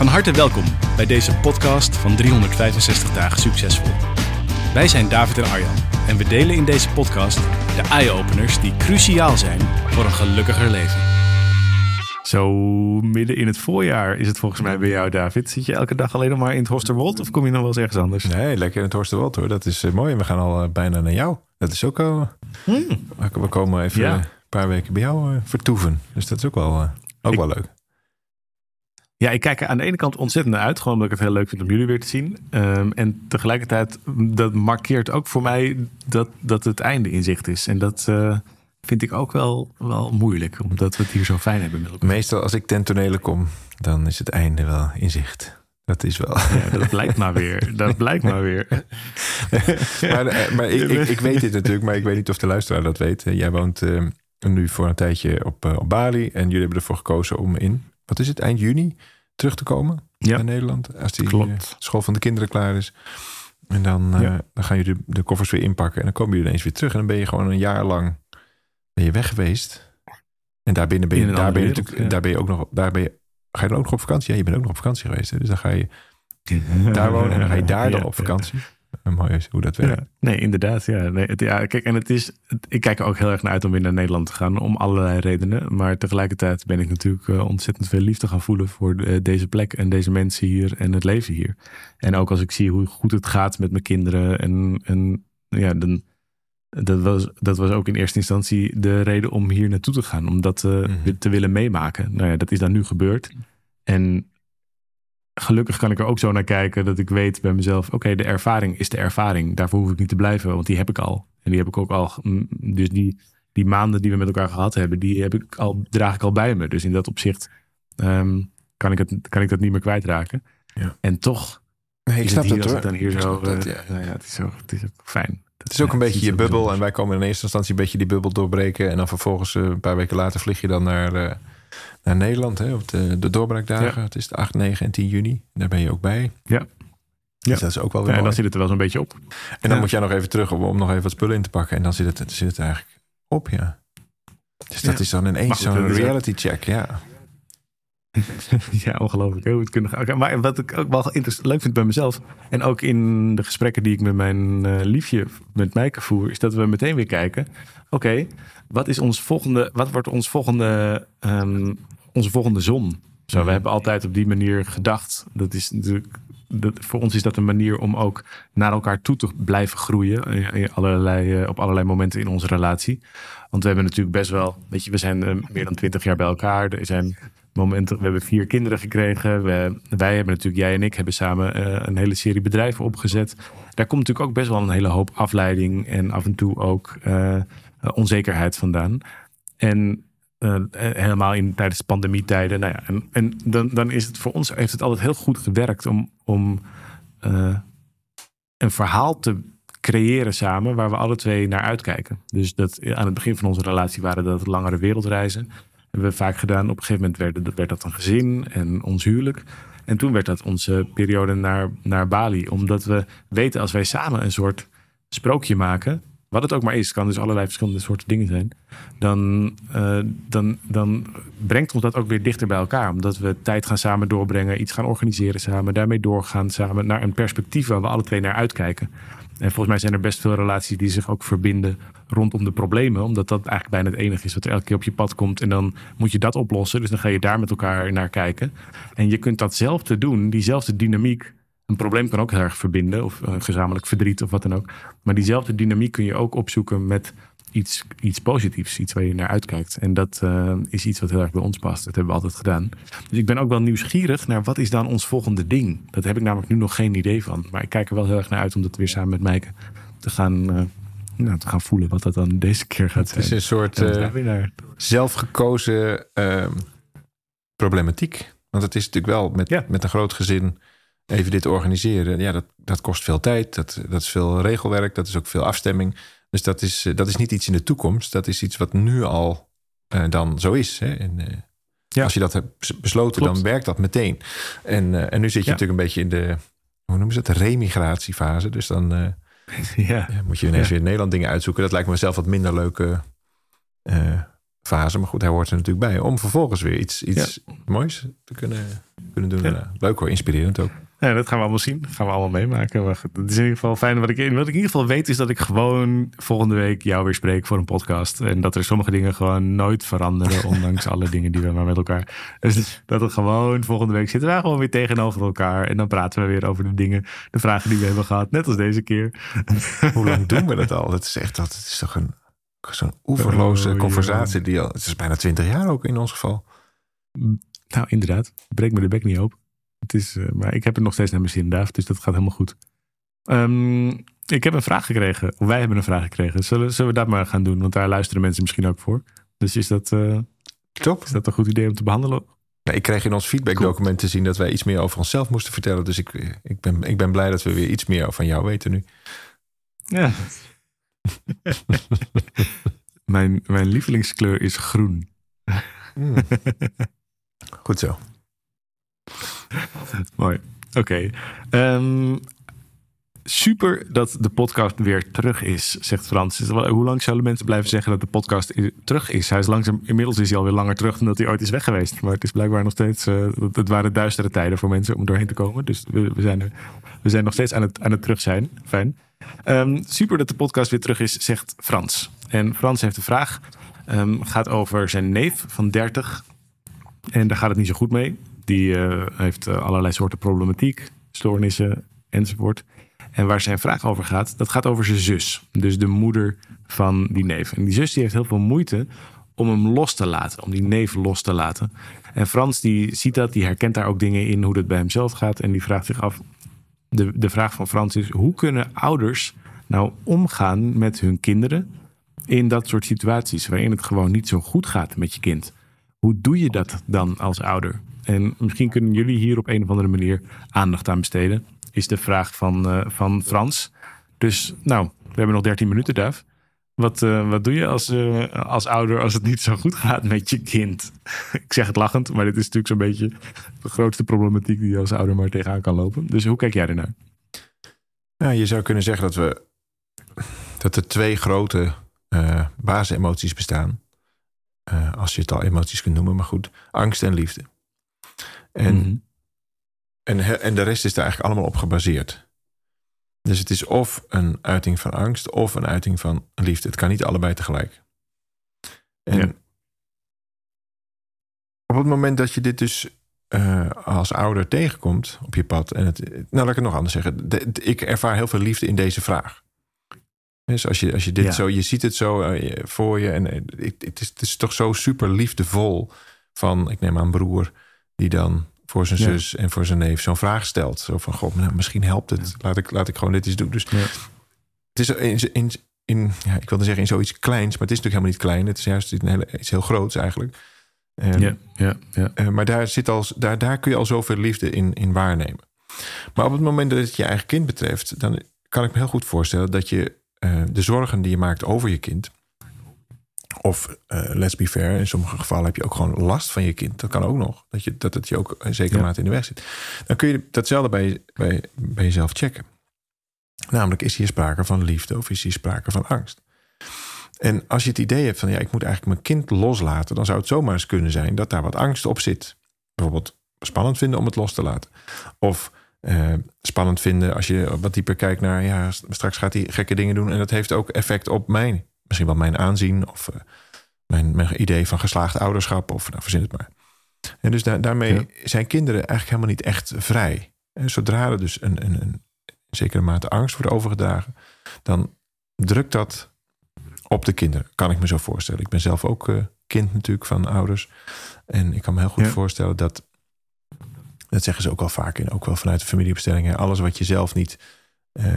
Van harte welkom bij deze podcast van 365 dagen succesvol. Wij zijn David en Arjan en we delen in deze podcast de eye-openers die cruciaal zijn voor een gelukkiger leven. Zo midden in het voorjaar is het volgens mij bij jou, David. Zit je elke dag alleen nog maar in het Horsterwold of kom je nog wel eens ergens anders? Nee, lekker in het Horsterwold hoor. Dat is uh, mooi. En we gaan al uh, bijna naar jou. Dat is ook al... Hmm. We komen even ja. een paar weken bij jou uh, vertoeven. Dus dat is ook wel, ook ik, wel leuk. Ja, ik kijk er aan de ene kant ontzettend naar uit. Gewoon omdat ik het heel leuk vind om jullie weer te zien. Um, en tegelijkertijd, dat markeert ook voor mij dat, dat het einde in zicht is. En dat uh, vind ik ook wel, wel moeilijk. Omdat we het hier zo fijn hebben met elkaar. Meestal als ik ten tonele kom, dan is het einde wel in zicht. Dat is wel. Ja, dat blijkt maar weer. Dat blijkt maar weer. maar maar ik, ik, ik, weet dit natuurlijk, maar ik weet niet of de luisteraar dat weet. Jij woont uh, nu voor een tijdje op, uh, op Bali. En jullie hebben ervoor gekozen om in wat is het, eind juni terug te komen ja. naar Nederland. Als die Klopt. school van de kinderen klaar is. En dan, ja. uh, dan gaan jullie de, de, koffers weer inpakken. En dan komen jullie ineens weer terug. En dan ben je gewoon een jaar lang ben je weg geweest. En daar binnen ben je, daar ben je, wereld, ja. daar ben je ook nog, daar ben je, ga je dan ook nog op vakantie? Ja, je bent ook nog op vakantie geweest. Hè? Dus dan ga je daar wonen en dan ga je daar dan op vakantie. Mooi is hoe dat werkt. Ja, nee, inderdaad. Ja, nee, het, ja, kijk, en het is, het, ik kijk er ook heel erg naar uit om weer naar Nederland te gaan. Om allerlei redenen. Maar tegelijkertijd ben ik natuurlijk uh, ontzettend veel liefde gaan voelen voor uh, deze plek en deze mensen hier en het leven hier. En ook als ik zie hoe goed het gaat met mijn kinderen. En, en ja, dan, dat, was, dat was ook in eerste instantie de reden om hier naartoe te gaan. Om dat uh, mm-hmm. te willen meemaken. Nou ja, dat is dan nu gebeurd. En gelukkig kan ik er ook zo naar kijken dat ik weet bij mezelf: oké, de ervaring is de ervaring. Daarvoor hoef ik niet te blijven, want die heb ik al. En die heb ik ook al. Dus die, die maanden die we met elkaar gehad hebben, die heb ik al, draag ik al bij me. Dus in dat opzicht um, kan, ik het, kan ik dat niet meer kwijtraken. Ja. En toch. Nee, ik snap het, hoor. dan hier zo. Dat, ja. Nou ja, het is, zo, het is ook fijn. Het is ook een beetje je bubbel. En wij komen in eerste instantie een beetje die bubbel doorbreken. En dan vervolgens uh, een paar weken later vlieg je dan naar. Uh, naar Nederland hè, op de, de doorbraakdagen. Ja. Het is de 8, 9 en 10 juni. Daar ben je ook bij. Ja. Dus ja. dat is ook wel weer ja, En dan zit het er wel zo'n beetje op. En dan moet jij nog even terug om, om, nog even wat spullen in te pakken. En dan zit het, zit het eigenlijk op, ja. Dus dat is dan ineens zo'n reality check, ja. ja, ongelooflijk. Het kunnen gaan. Maar wat ik ook wel leuk vind bij mezelf. En ook in de gesprekken die ik met mijn uh, liefje, met Mijke voer. Is dat we meteen weer kijken. Oké, okay, wat is ons volgende. Wat wordt ons volgende. Um, onze volgende zon? Zo, we hebben altijd op die manier gedacht. Dat is natuurlijk. Dat, voor ons is dat een manier om ook naar elkaar toe te blijven groeien. In allerlei, op allerlei momenten in onze relatie. Want we hebben natuurlijk best wel. Weet je, we zijn uh, meer dan twintig jaar bij elkaar. Er zijn momenten. We hebben vier kinderen gekregen. We, wij hebben natuurlijk, jij en ik, hebben samen uh, een hele serie bedrijven opgezet. Daar komt natuurlijk ook best wel een hele hoop afleiding en af en toe ook uh, onzekerheid vandaan. En uh, helemaal in, tijdens pandemietijden. Nou ja, en en dan, dan is het voor ons heeft het altijd heel goed gewerkt om, om een verhaal te creëren samen waar we alle twee naar uitkijken. Dus dat aan het begin van onze relatie waren dat langere wereldreizen hebben we vaak gedaan. Op een gegeven moment werd, werd dat een gezin en ons huwelijk. En toen werd dat onze periode naar, naar Bali. Omdat we weten als wij samen een soort sprookje maken. Wat het ook maar is, kan dus allerlei verschillende soorten dingen zijn. Dan, uh, dan, dan brengt ons dat ook weer dichter bij elkaar. Omdat we tijd gaan samen doorbrengen, iets gaan organiseren samen, daarmee doorgaan samen naar een perspectief waar we alle twee naar uitkijken. En volgens mij zijn er best veel relaties die zich ook verbinden rondom de problemen. Omdat dat eigenlijk bijna het enige is wat er elke keer op je pad komt. En dan moet je dat oplossen. Dus dan ga je daar met elkaar naar kijken. En je kunt datzelfde doen, diezelfde dynamiek. Een probleem kan ook heel erg verbinden. Of een gezamenlijk verdriet of wat dan ook. Maar diezelfde dynamiek kun je ook opzoeken met iets, iets positiefs. Iets waar je naar uitkijkt. En dat uh, is iets wat heel erg bij ons past. Dat hebben we altijd gedaan. Dus ik ben ook wel nieuwsgierig naar wat is dan ons volgende ding. Dat heb ik namelijk nu nog geen idee van. Maar ik kijk er wel heel erg naar uit om dat weer samen met Mijke te gaan... Uh, nou, te gaan voelen wat dat dan deze keer gaat zijn. Het is een soort uh, zelfgekozen uh, problematiek. Want het is natuurlijk wel met, met een groot gezin even dit organiseren. Ja, dat, dat kost veel tijd. Dat, dat is veel regelwerk. Dat is ook veel afstemming. Dus dat is, dat is niet iets in de toekomst. Dat is iets wat nu al dan zo is. Hè? En, ja. Als je dat hebt besloten, dan werkt dat meteen. En, en nu zit je natuurlijk een beetje in de, hoe noemen ze het, remigratiefase. Dus dan ja. moet je ineens weer in Nederland dingen uitzoeken. Dat lijkt me zelf wat minder leuke fase. Maar goed, hij hoort er natuurlijk bij. Om vervolgens weer iets, iets moois te kunnen, kunnen doen. Leuk hoor, inspirerend ook. Ja, dat gaan we allemaal zien. Dat gaan we allemaal meemaken. Maar het is in ieder geval fijn. Wat ik, wat ik in ieder geval weet is dat ik gewoon volgende week jou weer spreek voor een podcast. En dat er sommige dingen gewoon nooit veranderen. ondanks alle dingen die we maar met elkaar. Dus dat het gewoon volgende week zitten wij gewoon weer tegenover elkaar. En dan praten we weer over de dingen, de vragen die we hebben gehad. Net als deze keer. Hoe lang doen we dat al? Het is echt dat. Het is toch een zo'n oeverloze oh, conversatie. Die al, het is bijna twintig jaar ook in ons geval. Nou, inderdaad. Breek me de bek niet op. Het is, uh, maar ik heb het nog steeds naar mijn zin, Daaf. Dus dat gaat helemaal goed. Um, ik heb een vraag gekregen. Of wij hebben een vraag gekregen. Zullen, zullen we dat maar gaan doen? Want daar luisteren mensen misschien ook voor. Dus is dat, uh, Top. is dat een goed idee om te behandelen? Ik kreeg in ons feedbackdocument te zien dat wij iets meer over onszelf moesten vertellen. Dus ik, ik, ben, ik ben blij dat we weer iets meer van jou weten nu. Ja. mijn, mijn lievelingskleur is groen. Mm. Goed zo. Mooi. Oké. Ehm, super dat de podcast weer terug is, zegt Frans. Hoe lang zouden mensen blijven zeggen dat de podcast terug is? Hij is langzaam, inmiddels is hij alweer langer terug dan dat hij ooit is weg geweest. Maar het is blijkbaar nog steeds. Uh, het waren duistere tijden voor mensen om doorheen te komen. Dus we, zijn, er, we zijn nog steeds aan het, aan het terug zijn. Fijn. Um, super dat de podcast weer terug is, zegt Frans. En Frans heeft een vraag. Um, gaat over zijn neef van 30. En daar gaat het niet zo goed mee. Die uh, heeft uh, allerlei soorten problematiek, stoornissen enzovoort. En waar zijn vraag over gaat, dat gaat over zijn zus. Dus de moeder van die neef. En die zus die heeft heel veel moeite om hem los te laten, om die neef los te laten. En Frans die ziet dat, die herkent daar ook dingen in hoe dat bij hemzelf gaat. En die vraagt zich af, de, de vraag van Frans is: hoe kunnen ouders nou omgaan met hun kinderen in dat soort situaties waarin het gewoon niet zo goed gaat met je kind? Hoe doe je dat dan als ouder? En misschien kunnen jullie hier op een of andere manier aandacht aan besteden. Is de vraag van, uh, van Frans. Dus nou, we hebben nog 13 minuten, Duif. Wat, uh, wat doe je als, uh, als ouder als het niet zo goed gaat met je kind? Ik zeg het lachend, maar dit is natuurlijk zo'n beetje de grootste problematiek die je als ouder maar tegenaan kan lopen. Dus hoe kijk jij ernaar? Ja, je zou kunnen zeggen dat, we, dat er twee grote uh, basisemoties bestaan. als je het al emoties kunt noemen, maar goed. Angst en liefde. En, mm -hmm. en, en de rest is daar eigenlijk allemaal op gebaseerd. Dus het is of een uiting van angst of een uiting van liefde. Het kan niet allebei tegelijk. En ja. op het moment dat je dit dus uh, als ouder tegenkomt op je pad. En het, nou, laat ik het nog anders zeggen. De, de, ik ervaar heel veel liefde in deze vraag. Dus als je, als je dit ja. zo, je ziet het zo uh, voor je. En uh, het, het, is, het is toch zo super liefdevol van, ik neem aan broer, die dan voor zijn zus en voor zijn neef zo'n vraag stelt. Zo van, god, nou, misschien helpt het. Laat, ik, laat ik gewoon dit eens doen. Dus het is in, in, in ja, ik wilde zeggen in zoiets kleins, maar het is natuurlijk helemaal niet klein. Het is juist een hele, iets heel groots eigenlijk. Um, ja, ja, ja. Uh, maar daar, zit al, daar, daar kun je al zoveel liefde in, in waarnemen. Maar op het moment dat het je eigen kind betreft, dan kan ik me heel goed voorstellen dat je uh, de zorgen die je maakt over je kind, of uh, let's be fair, in sommige gevallen heb je ook gewoon last van je kind. Dat kan ook nog. Dat, je, dat het je ook in zekere ja. mate in de weg zit. Dan kun je datzelfde bij, bij, bij jezelf checken. Namelijk, is hier sprake van liefde of is hier sprake van angst? En als je het idee hebt van ja, ik moet eigenlijk mijn kind loslaten, dan zou het zomaar eens kunnen zijn dat daar wat angst op zit. Bijvoorbeeld spannend vinden om het los te laten. Of uh, spannend vinden als je wat dieper kijkt naar ja, straks gaat hij gekke dingen doen en dat heeft ook effect op mij misschien wel mijn aanzien of uh, mijn, mijn, idee van geslaagd ouderschap of nou, verzin het maar. En dus da daarmee ja. zijn kinderen eigenlijk helemaal niet echt vrij. En zodra er dus een, een, een zekere mate angst wordt overgedragen, dan drukt dat op de kinderen. Kan ik me zo voorstellen. Ik ben zelf ook uh, kind natuurlijk van ouders. En ik kan me heel goed ja. voorstellen dat, dat zeggen ze ook wel vaak en ook wel vanuit de familiebestellingen, alles wat je zelf niet uh,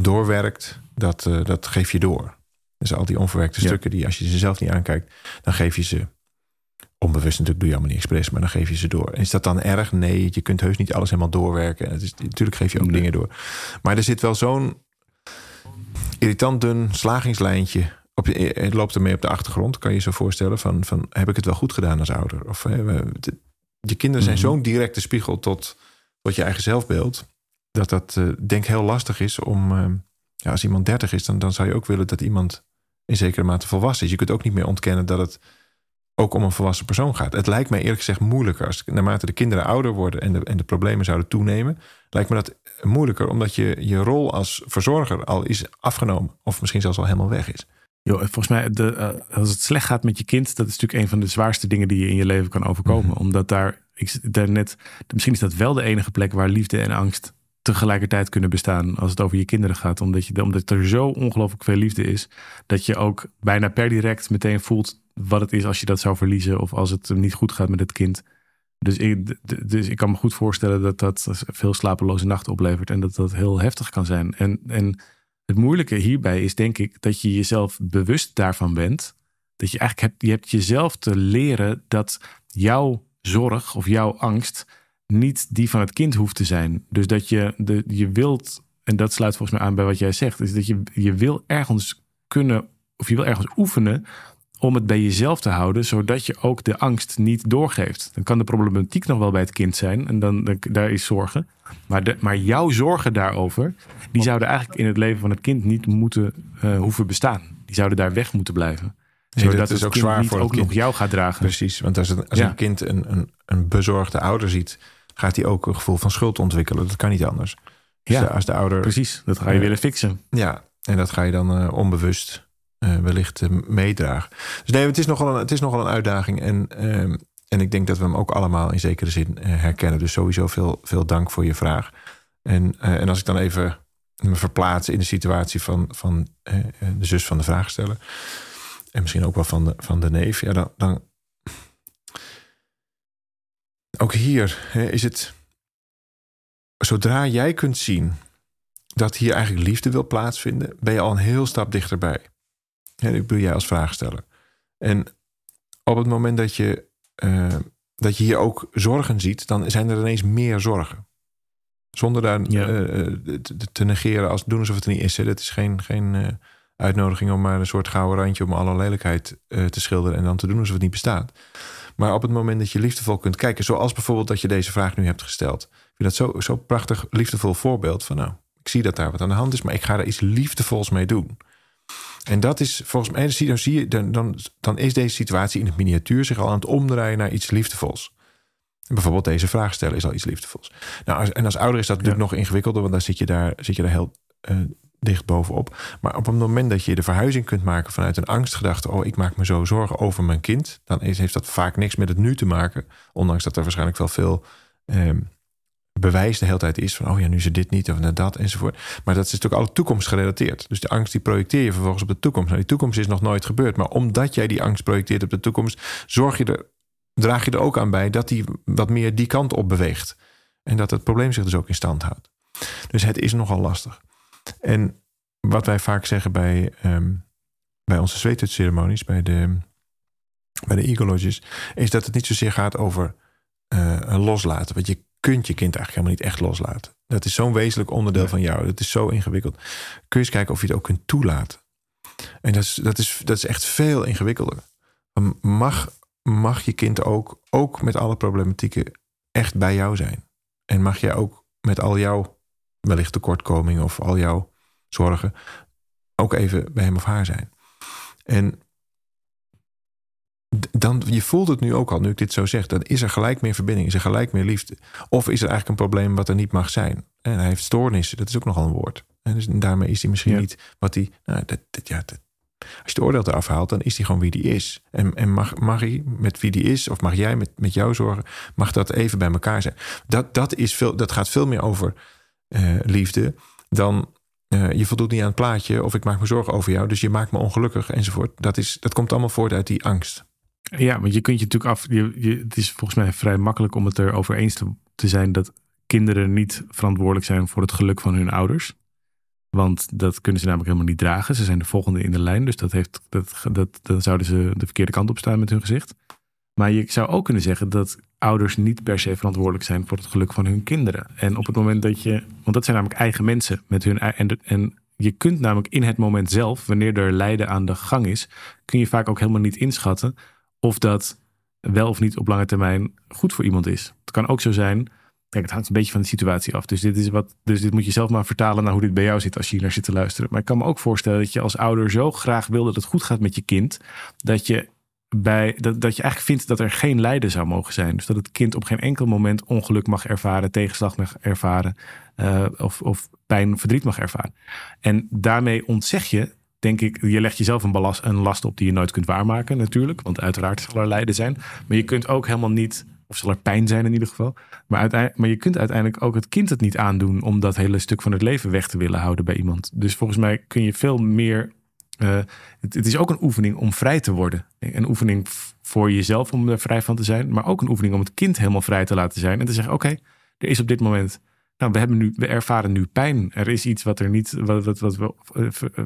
doorwerkt, dat, uh, dat geef je door. Dus al die onverwerkte ja. stukken, die als je ze zelf niet aankijkt, dan geef je ze onbewust natuurlijk doe je allemaal niet expres, maar dan geef je ze door. Is dat dan erg? Nee, je kunt heus niet alles helemaal doorwerken. Het is, natuurlijk geef je ook dingen door. Maar er zit wel zo'n irritant dun slagingslijntje. Op je, het loopt ermee op de achtergrond, kan je je zo voorstellen. Van, van heb ik het wel goed gedaan als ouder? Of je kinderen zijn mhm. zo'n directe spiegel tot, tot je eigen zelfbeeld. Dat dat uh, denk heel lastig is om. Uh, ja, als iemand 30 is, dan, dan zou je ook willen dat iemand in zekere mate volwassen is. Je kunt ook niet meer ontkennen dat het ook om een volwassen persoon gaat. Het lijkt mij eerlijk gezegd moeilijker. Als, naarmate de kinderen ouder worden en de, en de problemen zouden toenemen, lijkt me dat moeilijker, omdat je, je rol als verzorger al is afgenomen. Of misschien zelfs al helemaal weg is. Jo, volgens mij, de, uh, als het slecht gaat met je kind, dat is natuurlijk een van de zwaarste dingen die je in je leven kan overkomen. Mhm. Omdat daar, ik, daar net, misschien is dat wel de enige plek waar liefde en angst tegelijkertijd kunnen bestaan als het over je kinderen gaat. Omdat, je, omdat er zo ongelooflijk veel liefde is, dat je ook bijna per direct meteen voelt wat het is als je dat zou verliezen of als het niet goed gaat met het kind. Dus ik, dus ik kan me goed voorstellen dat dat veel slapeloze nachten oplevert en dat dat heel heftig kan zijn. En, en het moeilijke hierbij is denk ik dat je jezelf bewust daarvan bent. Dat je eigenlijk hebt, je hebt jezelf te leren dat jouw zorg of jouw angst niet die van het kind hoeft te zijn. Dus dat je, de, je wilt, en dat sluit volgens mij aan bij wat jij zegt, is dat je, je wil ergens kunnen, of je wil ergens oefenen om het bij jezelf te houden, zodat je ook de angst niet doorgeeft. Dan kan de problematiek nog wel bij het kind zijn en dan, daar is zorgen. Maar, de, maar jouw zorgen daarover, die zouden eigenlijk in het leven van het kind niet moeten uh, hoeven bestaan. Die zouden daar weg moeten blijven. zodat dat is ook zwaar voor ook nog jou gaat dragen. Precies, want als, het, als een kind een, een, een bezorgde ouder ziet, gaat hij ook een gevoel van schuld ontwikkelen. Dat kan niet anders. Dus ja, als de ouder. Precies, dat ga je uh, willen fixen. Ja, en dat ga je dan uh, onbewust uh, wellicht meedragen. Dus nee, het is nogal een, het is nogal een uitdaging. En, uh, en ik denk dat we hem ook allemaal in zekere zin herkennen. Dus sowieso veel, veel dank voor je vraag. En, en als ik dan even me verplaats in de situatie van, van de zus van de vraagsteller. En misschien ook wel van de, van de neef. Ja, dan, dan ook hier hè, is het. Zodra jij kunt zien dat hier eigenlijk liefde wil plaatsvinden, ben je al een heel stap dichterbij. Ja, ik bedoel jij als vraagsteller. En op het moment dat je, uh, dat je hier ook zorgen ziet, dan zijn er ineens meer zorgen. Zonder daar uh, te negeren als doen alsof het er niet is. Hè. Dat is geen, geen uitnodiging om maar een soort gouden randje om alle lelijkheid te schilderen en dan te doen alsof het niet bestaat. Maar op het moment dat je liefdevol kunt kijken, zoals bijvoorbeeld dat je deze vraag nu hebt gesteld. Ik vind dat zo, zo prachtig liefdevol voorbeeld van nou, ik zie dat daar wat aan de hand is, maar ik ga er iets liefdevols mee doen. En dat is volgens mij, dan, zie je, dan, dan, dan is deze situatie in het miniatuur zich al aan het omdraaien naar iets liefdevols. En bijvoorbeeld deze vraag stellen is al iets liefdevols. Nou, en als ouder is dat natuurlijk nog ingewikkelder, want dan zit je daar, zit je daar heel uh, dicht bovenop. Maar op het moment dat je de verhuizing kunt maken vanuit een angstgedachte, oh, ik maak me zo zorgen over mijn kind, dan heeft dat vaak niks met het nu te maken. Ondanks dat er waarschijnlijk wel veel ehm, bewijs de hele tijd is van, oh ja, nu ze dit niet of net dat enzovoort. Maar dat is natuurlijk alle toekomst gerelateerd. Dus de angst die projecteer je vervolgens op de toekomst. Nou, die toekomst is nog nooit gebeurd. Maar omdat jij die angst projecteert op de toekomst, zorg je er, draag je er ook aan bij dat die wat meer die kant op beweegt. En dat het probleem zich dus ook in stand houdt. Dus het is nogal lastig. En wat wij vaak zeggen bij, um, bij onze zweetceremonies, bij de, bij de Lodges, is dat het niet zozeer gaat over uh, loslaten. Want je kunt je kind eigenlijk helemaal niet echt loslaten. Dat is zo'n wezenlijk onderdeel van jou. Dat is zo ingewikkeld. Kun je eens kijken of je het ook kunt toelaten. En dat is, dat is, dat is echt veel ingewikkelder. Mag, mag je kind ook, ook met alle problematieken, echt bij jou zijn? En mag jij ook met al jouw wellicht tekortkomingen of al jouw zorgen ook even bij hem of haar zijn? En dan, je voelt het nu ook al, nu ik dit zo zeg, dan is er gelijk meer verbinding, is er gelijk meer liefde. Of is er eigenlijk een probleem wat er niet mag zijn? En hij heeft stoornissen, dat is ook nogal een woord. En dus daarmee is hij misschien niet wat hij. Nou, dat, dat, ja, dat, als je het oordeel eraf haalt, dan is hij gewoon wie die is. En, en mag, mag hij met wie die is, of mag jij met, met jouw zorgen, mag dat even bij elkaar zijn. Dat, dat, is veel, dat gaat veel meer over liefde dan uh, je voldoet niet aan het plaatje, of ik maak me zorgen over jou, dus je maakt me ongelukkig enzovoort. Dat, is, dat komt allemaal voort uit die angst. Ja, want je kunt je natuurlijk af. Je, het is volgens mij vrij makkelijk om het erover eens te, te zijn dat kinderen niet verantwoordelijk zijn voor het geluk van hun ouders. Want dat kunnen ze namelijk helemaal niet dragen. Ze zijn de volgende in de lijn. Dus dat heeft, dat, dat, dan zouden ze de verkeerde kant op staan met hun gezicht. Maar je zou ook kunnen zeggen dat ouders niet per se verantwoordelijk zijn voor het geluk van hun kinderen. En op het moment dat je, want dat zijn namelijk eigen mensen met hun en, en je kunt namelijk in het moment zelf, wanneer er lijden aan de gang is, kun je vaak ook helemaal niet inschatten of dat wel of niet op lange termijn goed voor iemand is. Het kan ook zo zijn. Kijk, het hangt een beetje van de situatie af. Dus dit, is wat, dus dit moet je zelf maar vertalen naar hoe dit bij jou zit als je hier naar zit te luisteren. Maar ik kan me ook voorstellen dat je als ouder zo graag wil dat het goed gaat met je kind. Dat je, bij, dat, dat je eigenlijk vindt dat er geen lijden zou mogen zijn. Dus dat het kind op geen enkel moment ongeluk mag ervaren, tegenslag mag ervaren. Uh, of, of pijn, verdriet mag ervaren. En daarmee ontzeg je denk ik, je legt jezelf een, een last op die je nooit kunt waarmaken, natuurlijk. Want uiteraard zal er lijden zijn. Maar je kunt ook helemaal niet, of zal er pijn zijn in ieder geval. Maar, maar je kunt uiteindelijk ook het kind het niet aandoen om dat hele stuk van het leven weg te willen houden bij iemand. Dus volgens mij kun je veel meer. Uh, het, is ook een oefening om vrij te worden. Een oefening voor jezelf om er vrij van te zijn. Maar ook een oefening om het kind helemaal vrij te laten zijn. En te zeggen: Oké, er is op dit moment nou, we, hebben nu, we ervaren nu pijn. Er is iets wat er niet, wat, wat, we, eh,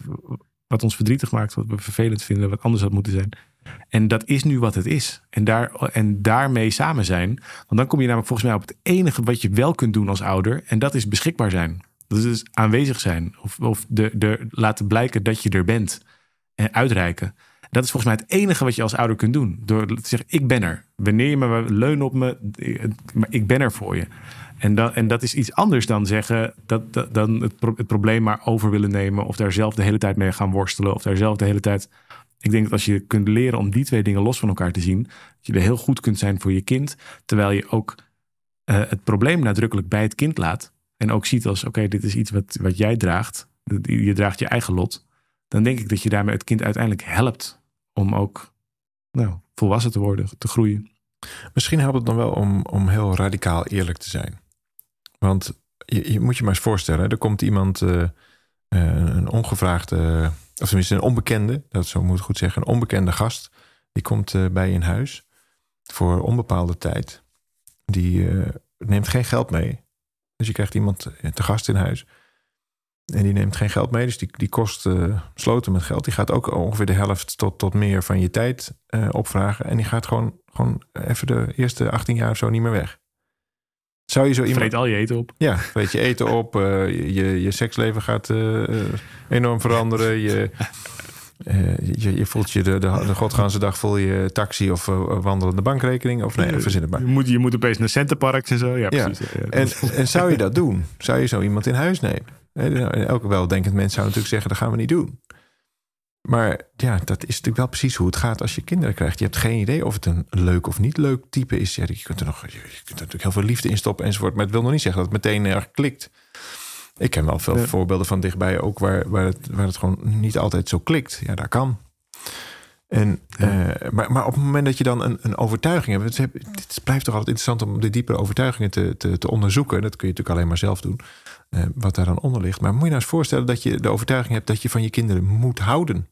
wat ons verdrietig maakt, wat we vervelend vinden, wat anders had moeten zijn. En dat is nu wat het is. En, daar, en daarmee samen zijn. Want dan kom je namelijk volgens mij op het enige wat je wel kunt doen als ouder. En dat is beschikbaar zijn. Dat is dus aanwezig zijn. Of, of de, de, laten blijken dat je er bent. En uitreiken. Dat is volgens mij het enige wat je als ouder kunt doen. Door te zeggen, ik ben er. Wanneer je me leun op me, ik ben er voor je. En, dat, en dat is iets anders dan zeggen dat, dat dan het, probleem maar over willen nemen. Of daar zelf de hele tijd mee gaan worstelen. Of daar zelf de hele tijd. Ik denk dat als je kunt leren om die twee dingen los van elkaar te zien. Dat je er heel goed kunt zijn voor je kind. Terwijl je ook uh, het probleem nadrukkelijk bij het kind laat. En ook ziet als: oké, dit is iets wat, wat jij draagt. Je draagt je eigen lot. Dan denk ik dat je daarmee het kind uiteindelijk helpt. Om ook nou, volwassen te worden, te groeien. Misschien helpt het dan wel om, om heel radicaal eerlijk te zijn. Want je, je, moet je maar eens voorstellen, er komt iemand, uh, een ongevraagde, of tenminste een onbekende, dat zo moet goed zeggen, een onbekende gast, die komt uh, bij je in huis voor onbepaalde tijd. Die neemt geen geld mee. Dus je krijgt iemand te gast in huis. En die neemt geen geld mee, dus die, die kost sloten met geld. Die gaat ook ongeveer de helft tot, tot meer van je tijd opvragen. En die gaat gewoon, gewoon even de eerste 18 jaar of zo niet meer weg. Zou je zo iemand... Vreet al je eten op. Ja, weet je eten op. Uh, je, je seksleven gaat uh, enorm veranderen. Je, uh, je, je, voelt je de, de, de godganse dag voel je taxi of wandelende bankrekening. Of nee, verzin het maar. Je moet, je moet opeens naar centerparks en zo. Ja, ja. precies. Ja, en, en zou je dat doen? Zou je zo iemand in huis nemen? Elke weldenkend mens zou natuurlijk zeggen, dat gaan we niet doen. Maar ja, dat is natuurlijk wel precies hoe het gaat als je kinderen krijgt. Je hebt geen idee of het een leuk of niet leuk type is. Ja, je, kunt er nog, je kunt er natuurlijk heel veel liefde in stoppen enzovoort. Maar het wil nog niet zeggen dat het meteen erg klikt. Ik ken wel veel voorbeelden van dichtbij ook waar, waar, het, waar het gewoon niet altijd zo klikt. Ja, daar kan. En, uh, maar, maar op het moment dat je dan een, een overtuiging hebt, het, het, blijft toch altijd interessant om de diepere overtuigingen te, te, te onderzoeken. Dat kun je natuurlijk alleen maar zelf doen, uh, wat daar dan onder ligt. Maar moet je nou eens voorstellen dat je de overtuiging hebt dat je van je kinderen moet houden.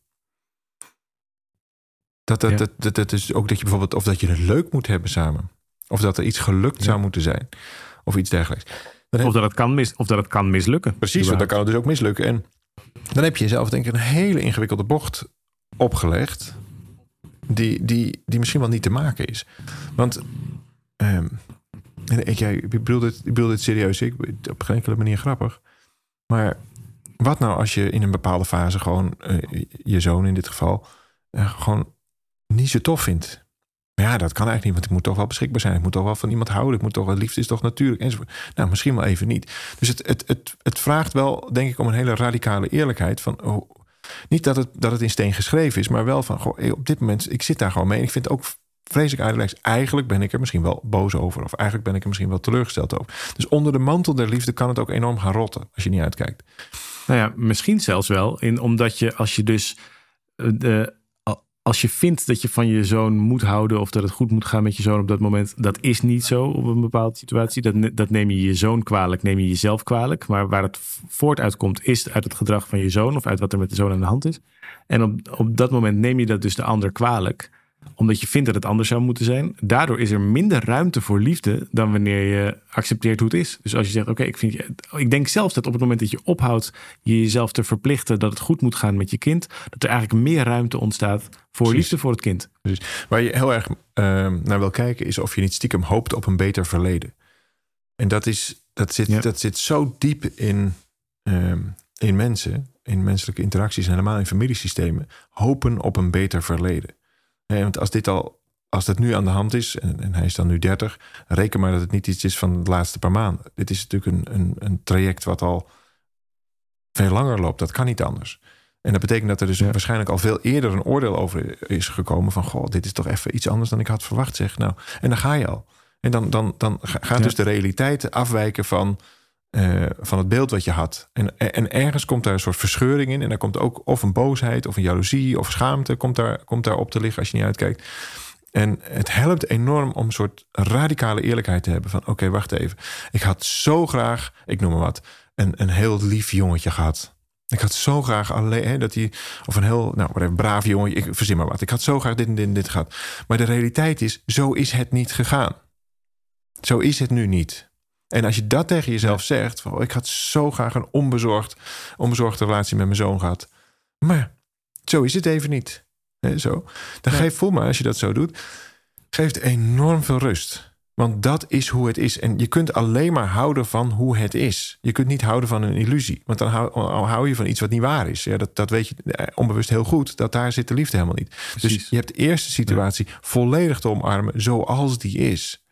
Dat, dat, dat, dat, dat, is ook dat je bijvoorbeeld, of dat je het leuk moet hebben samen. Of dat er iets gelukt zou moeten zijn. Of iets dergelijks. Of, dat het kan mis, of dat het kan mislukken. Precies, want dan kan het dus ook mislukken. En dan heb je jezelf denk ik een hele ingewikkelde bocht opgelegd. Die, die, die misschien wel niet te maken is. Want um, ik, ja, ik, bedoel dit, ik bedoel dit serieus. Ik, op geen enkele manier grappig. Maar wat nou als je in een bepaalde fase gewoon uh, je zoon in dit geval uh, gewoon niet zo tof vindt. Ja, dat kan eigenlijk niet, want ik moet toch wel beschikbaar zijn. Ik moet toch wel van iemand houden. Ik moet toch wel, liefde is toch natuurlijk. Enzovoort. Nou, misschien wel even niet. Dus het, het, het, het vraagt wel, denk ik, om een hele radicale eerlijkheid. Van, oh, niet dat het, dat het in steen geschreven is, maar wel van, goh, op dit moment, ik zit daar gewoon mee. En ik vind het ook vreselijk eigenlijk. Eigenlijk ben ik er misschien wel boos over. Of eigenlijk ben ik er misschien wel teleurgesteld over. Dus onder de mantel der liefde kan het ook enorm gaan rotten als je niet uitkijkt. Nou ja, misschien zelfs wel. In, omdat je als je dus eh, de, als je vindt dat je van je zoon moet houden of dat het goed moet gaan met je zoon op dat moment, dat is niet zo op een bepaalde situatie. Dat, dat neem je je zoon kwalijk, neem je jezelf kwalijk. Maar waar het voort uitkomt, is uit het gedrag van je zoon of uit wat er met de zoon aan de hand is. En op, op dat moment neem je dat dus de ander kwalijk. Omdat je vindt dat het anders zou moeten zijn. Daardoor is er minder ruimte voor liefde dan wanneer je accepteert hoe het is. Dus als je zegt, oké, ik vind ik denk zelfs dat op het moment dat je ophoudt je jezelf te verplichten dat het goed moet gaan met je kind, dat er eigenlijk meer ruimte ontstaat voor liefde voor het kind. Precies. Waar je heel erg ehm, naar wil kijken is of je niet stiekem hoopt op een beter verleden. En dat, is, dat, zit, dat zit zo diep in, ehm, in mensen, in menselijke interacties en helemaal in familiesystemen. Hopen op een beter verleden. En want als dit al, als dat nu aan de hand is, en, en, hij is dan nu 30, reken maar dat het niet iets is van de laatste paar maanden. Dit is natuurlijk een, een, een traject wat al veel langer loopt. Dat kan niet anders. En dat betekent dat er dus waarschijnlijk al veel eerder een oordeel over is gekomen van goh, dit is toch even iets anders dan ik had verwacht. Zeg nou, en dan ga je al. En dan, dan, dan gaat dus de realiteit afwijken van, uh, van het beeld wat je had. En, en ergens komt daar een soort verscheuring in. En daar komt ook of een boosheid of een jaloezie of schaamte komt daar, komt daar op te liggen als je niet uitkijkt. En het helpt enorm om een soort radicale eerlijkheid te hebben. Van oké, wacht even. Ik had zo graag, ik noem maar wat, een, een heel lief jongetje gehad. Ik had zo graag alleen hè, dat hij, of een heel, nou, een braaf jongen, ik verzin maar wat. Ik had zo graag dit en dit en dit gehad. Maar de realiteit is, zo is het niet gegaan. Zo is het nu niet. En als je dat tegen jezelf zegt, van, oh, ik had zo graag een onbezorgd, onbezorgde relatie met mijn zoon gehad. Maar zo is het even niet. He, zo. Dan geeft, voel maar, als je dat zo doet, geeft enorm veel rust. Want dat is hoe het is. En je kunt alleen maar houden van hoe het is. Je kunt niet houden van een illusie. Want dan hou, hou je van iets wat niet waar is. Ja, dat, dat weet je eh, onbewust heel goed. Dat daar zit de liefde helemaal niet. Dus je hebt de eerste situatie volledig te omarmen zoals die is.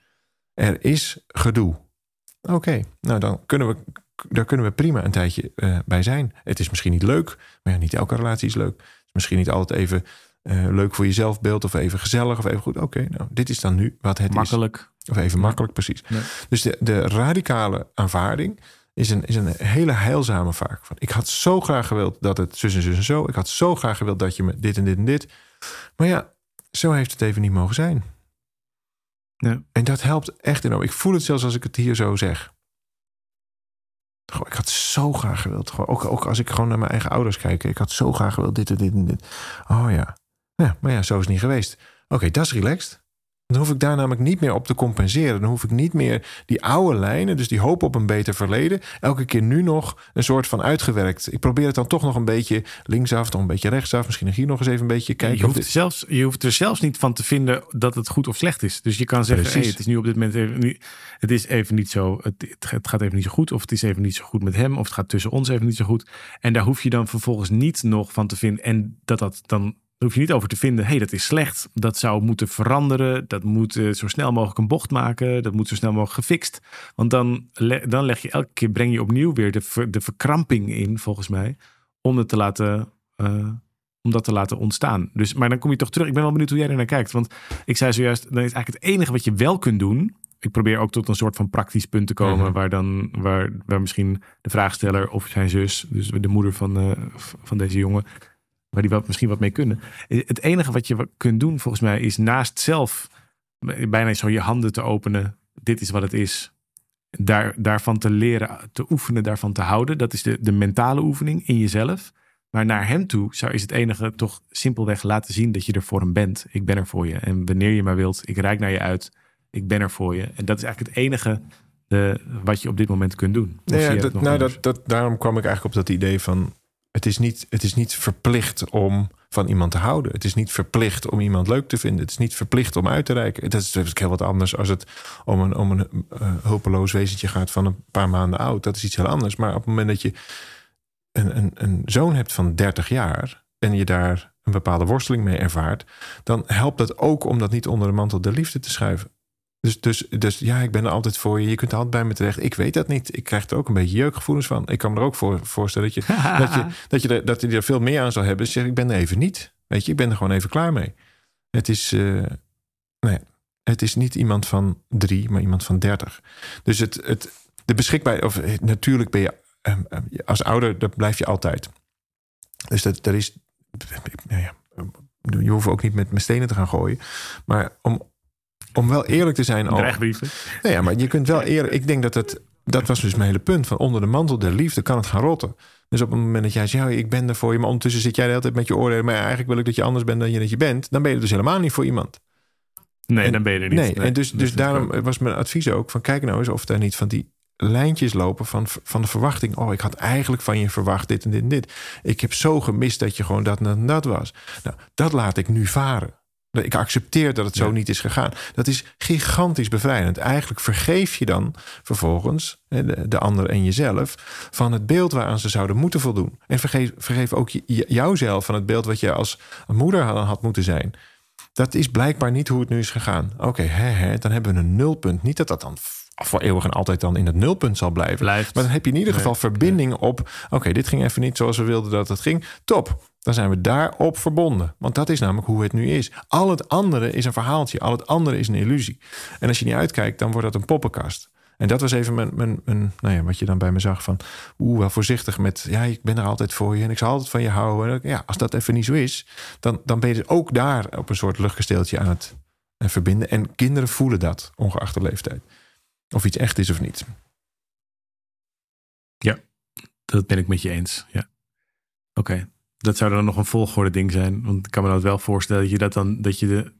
Er is gedoe. Oké, nou dan kunnen we, daar kunnen we prima een tijdje uh, bij zijn. Het is misschien niet leuk, maar ja, niet elke relatie is leuk. Het is misschien niet altijd even uh, leuk voor je zelfbeeld of even gezellig of even goed. Oké, nou, dit is dan nu wat het makkelijk. is. Of even makkelijk, precies. Dus de, de radicale aanvaarding is een, is een hele heilzame vaak. Van, ik had zo graag gewild dat het zus en zus en zo. Ik had zo graag gewild dat je me dit en dit en dit. Maar ja, zo heeft het even niet mogen zijn. Ja. En dat helpt echt enorm. Ik voel het zelfs als ik het hier zo zeg. Goh, ik had zo graag gewild. Gewoon, ook, ook als ik gewoon naar mijn eigen ouders kijk. Ik had zo graag gewild dit en dit en dit. Oh ja. ja maar ja, zo is het niet geweest. Oké, dat is relaxed. Dan hoef ik daar namelijk niet meer op te compenseren. Dan hoef ik niet meer die oude lijnen, dus die hoop op een beter verleden, elke keer nu nog een soort van uitgewerkt. Ik probeer het dan toch nog een beetje linksaf, toch een beetje rechtsaf. Misschien hier nog eens even een beetje kijken. Je hoeft, zelfs, je hoeft er zelfs niet van te vinden dat het goed of slecht is. Dus je kan zeggen, hey, het is nu op dit moment even niet, het is even niet zo, het, het gaat even niet zo goed. Of het is even niet zo goed met hem. Of het gaat tussen ons even niet zo goed. En daar hoef je dan vervolgens niet nog van te vinden. En dat dat dan hoef je niet over te vinden, hey, dat is slecht. Dat zou moeten veranderen. Dat moet uh, zo snel mogelijk een bocht maken. Dat moet zo snel mogelijk gefixt. Want dan, dan leg je elke keer, breng je opnieuw weer de, de verkramping in, volgens mij. Om het te laten, uh, om dat te laten ontstaan. Dus, maar dan kom je toch terug. Ik ben wel benieuwd hoe jij er naar kijkt. Want ik zei zojuist, dan is eigenlijk het enige wat je wel kunt doen. Ik probeer ook tot een soort van praktisch punt te komen. Mhm. Waar dan, waar, waar misschien de vraagsteller of zijn zus, dus de moeder van, uh, van deze jongen waar die wat, misschien wat mee kunnen. Het enige wat je kunt doen, volgens mij, is naast zelf bijna zo je handen te openen. Dit is wat het is. Daar, daarvan te leren, te oefenen, daarvan te houden. Dat is de, de mentale oefening in jezelf. Maar naar hem toe zou is het enige toch simpelweg laten zien dat je er voor hem bent. Ik ben er voor je. En wanneer je maar wilt, ik reik naar je uit. Ik ben er voor je. En dat is eigenlijk het enige de, wat je op dit moment kunt doen. Nee, dat, nou, dat, dat, daarom kwam ik eigenlijk op dat idee van het is, niet, het is niet verplicht om van iemand te houden. Het is niet verplicht om iemand leuk te vinden. Het is niet verplicht om uit te reiken. Dat is natuurlijk heel wat anders als het om een, om een uh, hulpeloos wezentje gaat van een paar maanden oud. Dat is iets heel anders. Maar op het moment dat je een, een, een zoon hebt van 30 jaar en je daar een bepaalde worsteling mee ervaart, dan helpt het ook om dat niet onder de mantel der liefde te schuiven. Dus, dus, dus ja, ik ben er altijd voor je. Je kunt altijd bij me terecht. Ik weet dat niet. Ik krijg er ook een beetje jeukgevoelens van. Ik kan me er ook voor voorstellen dat je, dat je, dat je, er, dat je er veel meer aan zal hebben. Dus zeg, ik ben er even niet. Weet je, ik ben er gewoon even klaar mee. Het is, uh, nee, het is niet iemand van drie, maar iemand van dertig. Dus het, het, de beschikbaar, of eh, natuurlijk ben je ehm, ehm, als ouder, dat blijf je altijd. Dus dat, er is, nou ja, je hoeft ook niet met, met stenen te gaan gooien. Maar om, om wel eerlijk te zijn. Al, Dreigbrieven. Nee, ja, maar je kunt wel eerlijk. Ik denk dat het. Dat was dus mijn hele punt. Van onder de mantel der liefde kan het gaan rotten. Dus op het moment dat jij zegt, ja, ik ben er voor je, maar ondertussen zit jij de hele tijd met je oordelen, maar eigenlijk wil ik dat je anders bent dan je dat je bent, dan ben je dus helemaal niet voor iemand. Nee, En- dan ben je er niet. Nee, en dus, dus daarom was mijn advies ook van kijk nou eens of daar niet van die lijntjes lopen van, van de verwachting. Oh, ik had eigenlijk van je verwacht dit en dit en dit. Ik heb zo gemist dat je gewoon dat en dat was. Nou, dat laat ik nu varen. Ik accepteer dat het zo Ja. niet is gegaan. Dat is gigantisch bevrijdend. Eigenlijk vergeef je dan vervolgens de, de ander en jezelf van het beeld waaraan ze zouden moeten voldoen. En vergeef, vergeef ook jouzelf van het beeld wat je als moeder had, had moeten zijn. Dat is blijkbaar niet hoe het nu is gegaan. Oké, hè, dan hebben we een nulpunt. Niet dat dat dan voor eeuwig en altijd dan in het nulpunt zal blijven. Blijft. Maar dan heb je in ieder Nee, geval verbinding op. Oké, dit ging even niet zoals we wilden dat het ging. Top. Dan zijn we daarop verbonden. Want dat is namelijk hoe het nu is. Al het andere is een verhaaltje. Al het andere is een illusie. En als je niet uitkijkt, dan wordt dat een poppenkast. En dat was even mijn, mijn, mijn nou ja, wat je dan bij me zag van... oeh, wel voorzichtig met... ja, ik ben er altijd voor je en ik zal altijd van je houden. Ja, als dat even niet zo is... dan, dan ben je dus ook daar op een soort luchtkasteeltje aan het eh, verbinden. En kinderen voelen dat, ongeacht de leeftijd. Of iets echt is of niet. Dat ben ik met je eens. Ja. Oké. Dat zou dan nog een volgorde ding zijn. Want ik kan me dat wel voorstellen dat je dat dan dat je de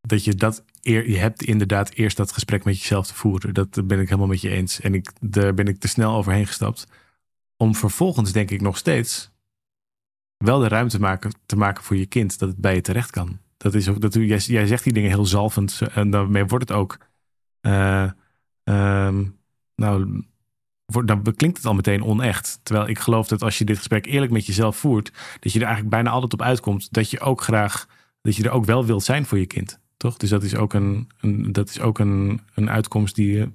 dat je dat eer, je hebt inderdaad eerst dat gesprek met jezelf te voeren. Dat ben ik helemaal met je eens. En ik, daar ben ik te snel overheen gestapt. Om vervolgens denk ik nog steeds wel de ruimte maken, te maken voor je kind dat het bij je terecht kan. Dat is ook, dat, jij, jij zegt die dingen heel zalvend en daarmee wordt het ook. eh, ehm, nou, dan klinkt het al meteen onecht. Terwijl ik geloof dat als je dit gesprek eerlijk met jezelf voert, dat je er eigenlijk bijna altijd op uitkomt dat je ook graag, dat je er ook wel wilt zijn voor je kind. Toch? Dus dat is ook een, een dat is ook een, een uitkomst die.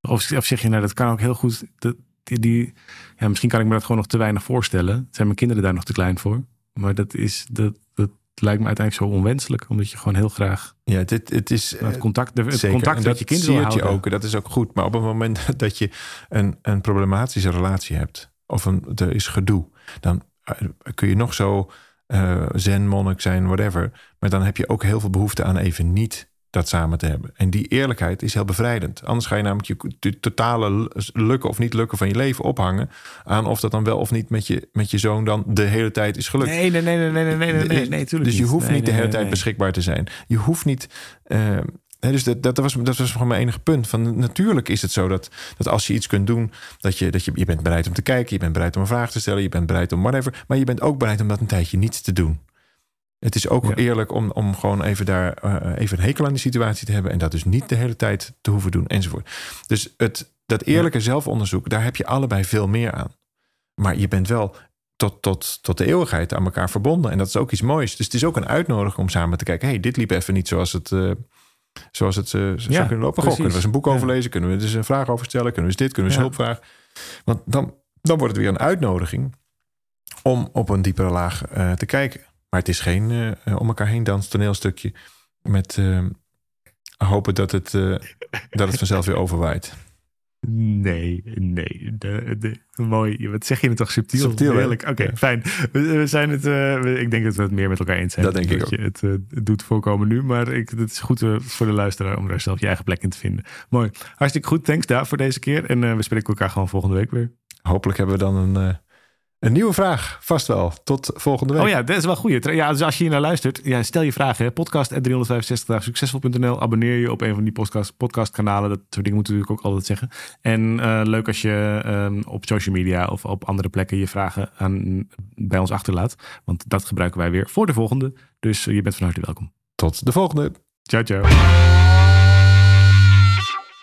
Of, of zeg je, nou, dat kan ook heel goed. Dat, die, die, ja, misschien kan ik me dat gewoon nog te weinig voorstellen. Zijn mijn kinderen daar nog te klein voor? Maar dat is, dat, dat lijkt me uiteindelijk zo onwenselijk, omdat je gewoon heel graag Ja, het, het is... het contact, de- het Zeker. contact dat je kind wil je ook. Dat is ook goed. Maar op het moment dat je een, een problematische relatie hebt... of een, er is gedoe... dan eh, kun je nog zo eh zen, monnik zijn, whatever... maar dan heb je ook heel veel behoefte aan even niet dat samen te hebben. En die eerlijkheid is heel bevrijdend. Anders ga je namelijk je totale lukken of niet lukken van je leven ophangen... aan of dat dan wel of niet met je, met je zoon dan de hele tijd is gelukt. Nee, nee, nee, nee, nee, nee, nee, nee, nee, Dus je hoeft Nee, niet de nee, hele nee, tijd nee. beschikbaar te zijn. Je hoeft niet. hè, dus dat, dat, was, dat was gewoon mijn enige punt. Van, natuurlijk is het zo dat, dat als je iets kunt doen, dat je, dat je, je bent bereid om te kijken, je bent bereid om een vraag te stellen, je bent bereid om whatever, maar je bent ook bereid om dat een tijdje niet te doen. Het is ook Ja. eerlijk om, om gewoon even daar eh, even een hekel aan die situatie te hebben en dat dus niet de hele tijd te hoeven doen enzovoort. Dus het, dat eerlijke zelfonderzoek, daar heb je allebei veel meer aan. Maar je bent wel tot, tot, tot de eeuwigheid aan elkaar verbonden. En dat is ook iets moois. Dus het is ook een uitnodiging om samen te kijken. hey, dit liep even niet zoals het, eh, zoals het eh, zou kunnen lopen. Goh, kunnen we eens een boek over Ja. lezen? Kunnen we er eens een vraag over stellen? Kunnen we eens dit? Kunnen we eens hulp vragen? Want dan, dan wordt het weer een uitnodiging om op een diepere laag eh, te kijken. Maar het is geen eh, eh, om elkaar heen dans toneelstukje met eh, hopen dat het, dat het vanzelf weer overwaait. Nee, nee. De, de, mooi. Wat zeg je het toch subtiel? Subtiel? Heerlijk. Oké, Ja. fijn. We, we zijn het, ik denk dat we het meer met elkaar eens zijn. Dat denk ik je het doet voorkomen nu. Maar ik, het is goed voor de luisteraar om daar zelf je eigen plek in te vinden. Mooi. Hartstikke goed. Thanks daar voor deze keer. En we spreken elkaar gewoon volgende week weer. Hopelijk hebben we dan een, een nieuwe vraag. Vast wel. Tot volgende week. Oh ja, dat is wel goed. Ja, dus als je hier naar luistert, ja, stel je vragen. Podcast 365 dagen succesvol.nl. Abonneer je op een van die podcast, podcastkanalen. Dat soort dingen moeten we natuurlijk ook altijd zeggen. En eh, leuk als je ehm, op social media of op andere plekken je vragen aan, bij ons achterlaat. Want dat gebruiken wij weer voor de volgende. Dus eh, je bent van harte welkom. Tot de volgende. Ciao, ciao.